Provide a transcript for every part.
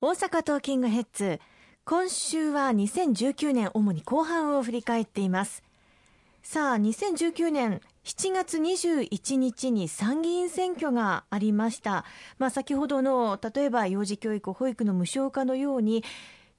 大阪トーキングヘッズ今週は2019年主に後半を振り返っています。さあ2019年7月21日に参議院選挙がありました、まあ、先ほどの例えば幼児教育保育の無償化のように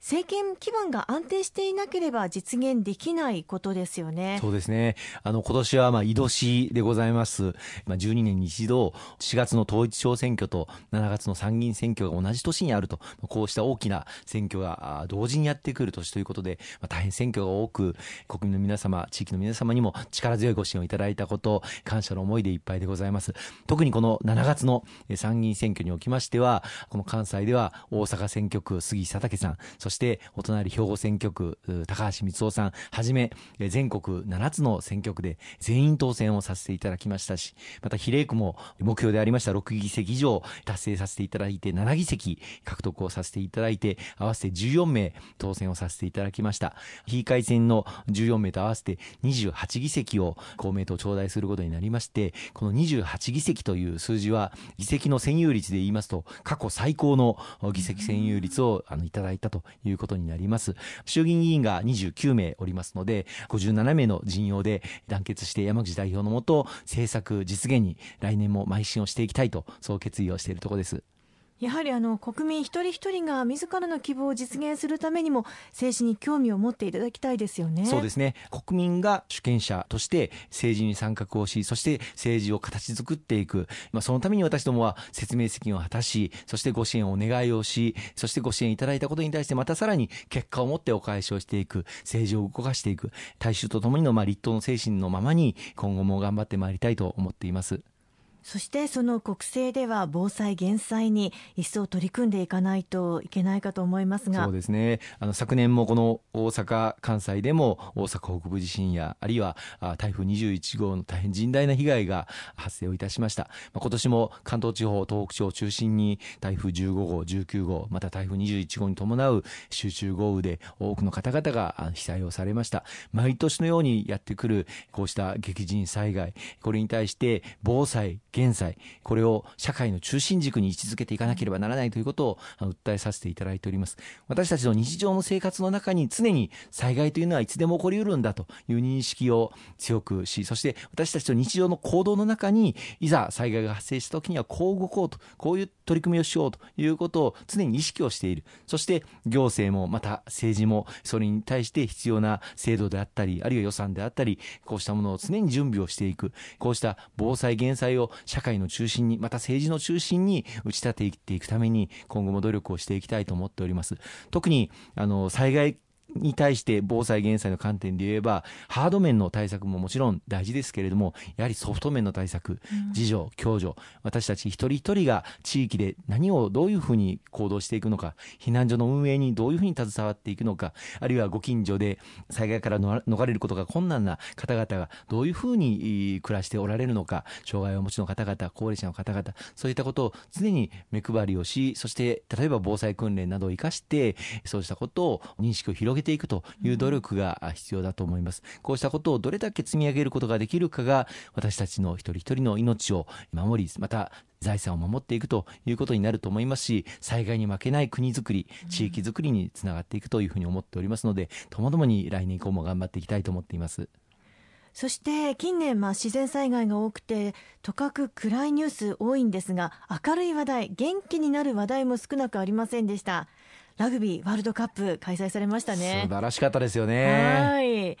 政権基盤が安定していなければ実現できないことですよね。そうですね。あの、今年はまあ、井戸しでございます。まあ、12年に一度、4月の統一地方選挙と7月の参議院選挙が同じ年にあると、こうした大きな選挙が同時にやってくる年ということで、まあ、大変選挙が多く、国民の皆様、地域の皆様にも力強いご支援をいただいたこと、感謝の思いでいっぱいでございます。特にこの7月の参議院選挙におきましては、この関西では大阪選挙区杉佐竹さん、そしてお隣兵庫選挙区高橋光雄さんはじめ全国7つの選挙区で全員当選をさせていただきましたしまた比例区も目標でありました6議席以上達成させていただいて7議席獲得をさせていただいて合わせて14名当選をさせていただきました。非改選の14名と合わせて28議席を公明党頂戴することになりましてこの28議席という数字は議席の占有率で言いますと過去最高の議席占有率をあのいただいたということになります。衆議院議員が29名おりますので、57名の陣容で団結して山口代表のもと、政策実現に来年も邁進をしていきたいと、そう決意をしているところです。やはりあの国民一人一人が自らの希望を実現するためにも政治に興味を持っていただきたいですよね。そうですね。国民が主権者として政治に参画をし、そして政治を形作っていく。まあそのために私どもは説明責任を果たし、そしてご支援をお願いをし、そしてご支援いただいたことに対してまたさらに結果を持ってお返しをしていく、政治を動かしていく、大衆とともにのまあ立党の精神のままに今後も頑張ってまいりたいと思っています。そしてその国政では防災・減災に一層取り組んでいかないといけないかと思いますが。そうですね。あの昨年もこの大阪・関西でも大阪北部地震やあるいは台風21号の大変甚大な被害が発生をいたしました、まあ、今年も関東地方東北地方を中心に台風15号19号また台風21号に伴う集中豪雨で多くの方々が被災をされました。毎年のようにやってくるこうした激甚災害。これに対して防災現在、これを社会の中心軸に位置づけていかなければならないということを訴えさせていただいております。私たちの日常の生活の中に常に災害というのはいつでも起こりうるんだという認識を強くし、そして私たちの日常の行動の中に、いざ災害が発生した時にはこう動こうと、こういう取り組みをしようということを常に意識をしている。そして行政もまた政治もそれに対して必要な制度であったり、あるいは予算であったり、こうしたものを常に準備をしていく。こうした防災減災を社会の中心に、また政治の中心に打ち立てていくために、今後も努力をしていきたいと思っております。特に、あの、災害に対して防災減災の観点で言えばハード面の対策ももちろん大事ですけれどもやはりソフト面の対策、自助共助私たち一人一人が地域で何をどういうふうに行動していくのか避難所の運営にどういうふうに携わっていくのかあるいはご近所で災害から逃れることが困難な方々がどういうふうに暮らしておられるのか障害をお持ちの方々高齢者の方々そういったことを常に目配りをしそして例えば防災訓練などを生かしてそうしたことを認識を広げげていくという努力が必要だと思います。こうしたことをどれだけ積み上げることができるかが私たちの一人一人の命を守り、また財産を守っていくということになると思いますし、災害に負けない国づくり、地域づくりにつながっていくというふうに思っておりますので、ともどもに来年以降も頑張っていきたいと思っています。そして近年、まあ、自然災害が多くてとかく暗いニュース多いんですが明るい話題元気になる話題も少なくありませんでしたラグビーワールドカップ開催されましたね。素晴らしかったですよね。はい。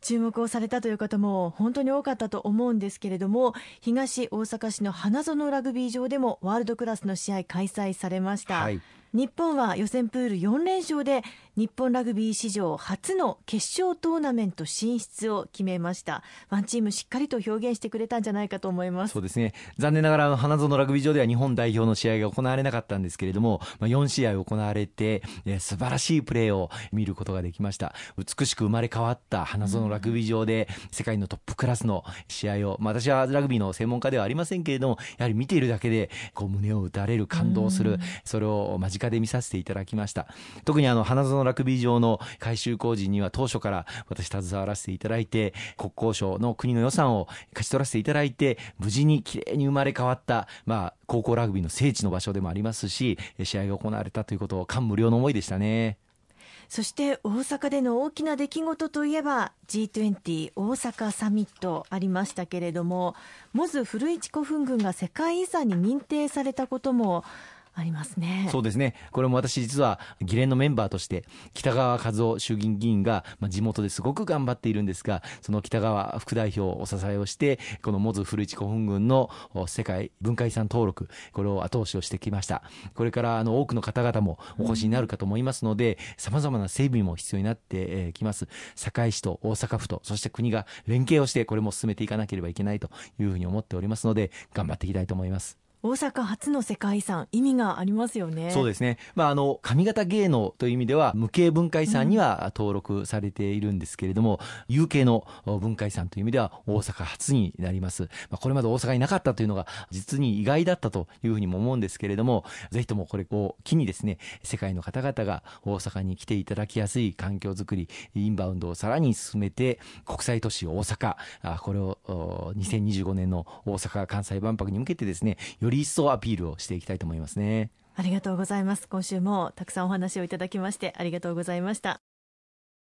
注目をされたという方も本当に多かったと思うんですけれども東大阪市の花園ラグビー場でもワールドクラスの試合開催されました、はい日本は予選プール4連勝で日本ラグビー史上初の決勝トーナメント進出を決めました。ワンチームしっかりと表現してくれたんじゃないかと思います。そうですね。残念ながら花園ラグビー場では日本代表の試合が行われなかったんですけれども、まあ、4試合行われて、え素晴らしいプレーを見ることができました。美しく生まれ変わった花園ラグビー場で世界のトップクラスの試合を、まあ、私はラグビーの専門家ではありませんけれどもやはり見ているだけでこう胸を打たれる感動する、それを間近近で見させていただきました特にあの花園ラグビー場の改修工事には当初から私携わらせていただいて国交省の国の予算を勝ち取らせていただいて無事にきれいに生まれ変わった、まあ、高校ラグビーの聖地の場所でもありますし試合が行われたということを感無量の思いでしたね。そして大阪での大きな出来事といえば G20 大阪サミットありましたけれどもモズ古市古墳群が世界遺産に認定されたこともありますね。そうですね。これも私実は議連のメンバーとして北川和夫衆議院議員が、まあ、地元ですごく頑張っているんですがその北川副代表をお支えをしてこのモズ古市古墳群の世界文化遺産登録これを後押しをしてきました。これからあの多くの方々もお越しになるかと思いますのでさまざまな整備も必要になってきます。堺市と大阪府とそして国が連携をしてこれも進めていかなければいけないというふうに思っておりますので頑張っていきたいと思います。大阪初の世界遺産意味がありますよね。そうですね、まあ、あの上方芸能という意味では無形文化遺産には登録されているんですけれども、うん、有形の文化遺産という意味では大阪初になります、まあ、これまで大阪になかったというのが実に意外だったというふうにも思うんですけれどもぜひともこれを機にですね世界の方々が大阪に来ていただきやすい環境づくりインバウンドをさらに進めて国際都市大阪これを2025年の大阪・関西万博に向けてですねよより一層アピールをしていきたいと思いますね。ありがとうございます。今週もたくさんお話をいただきましてありがとうございました。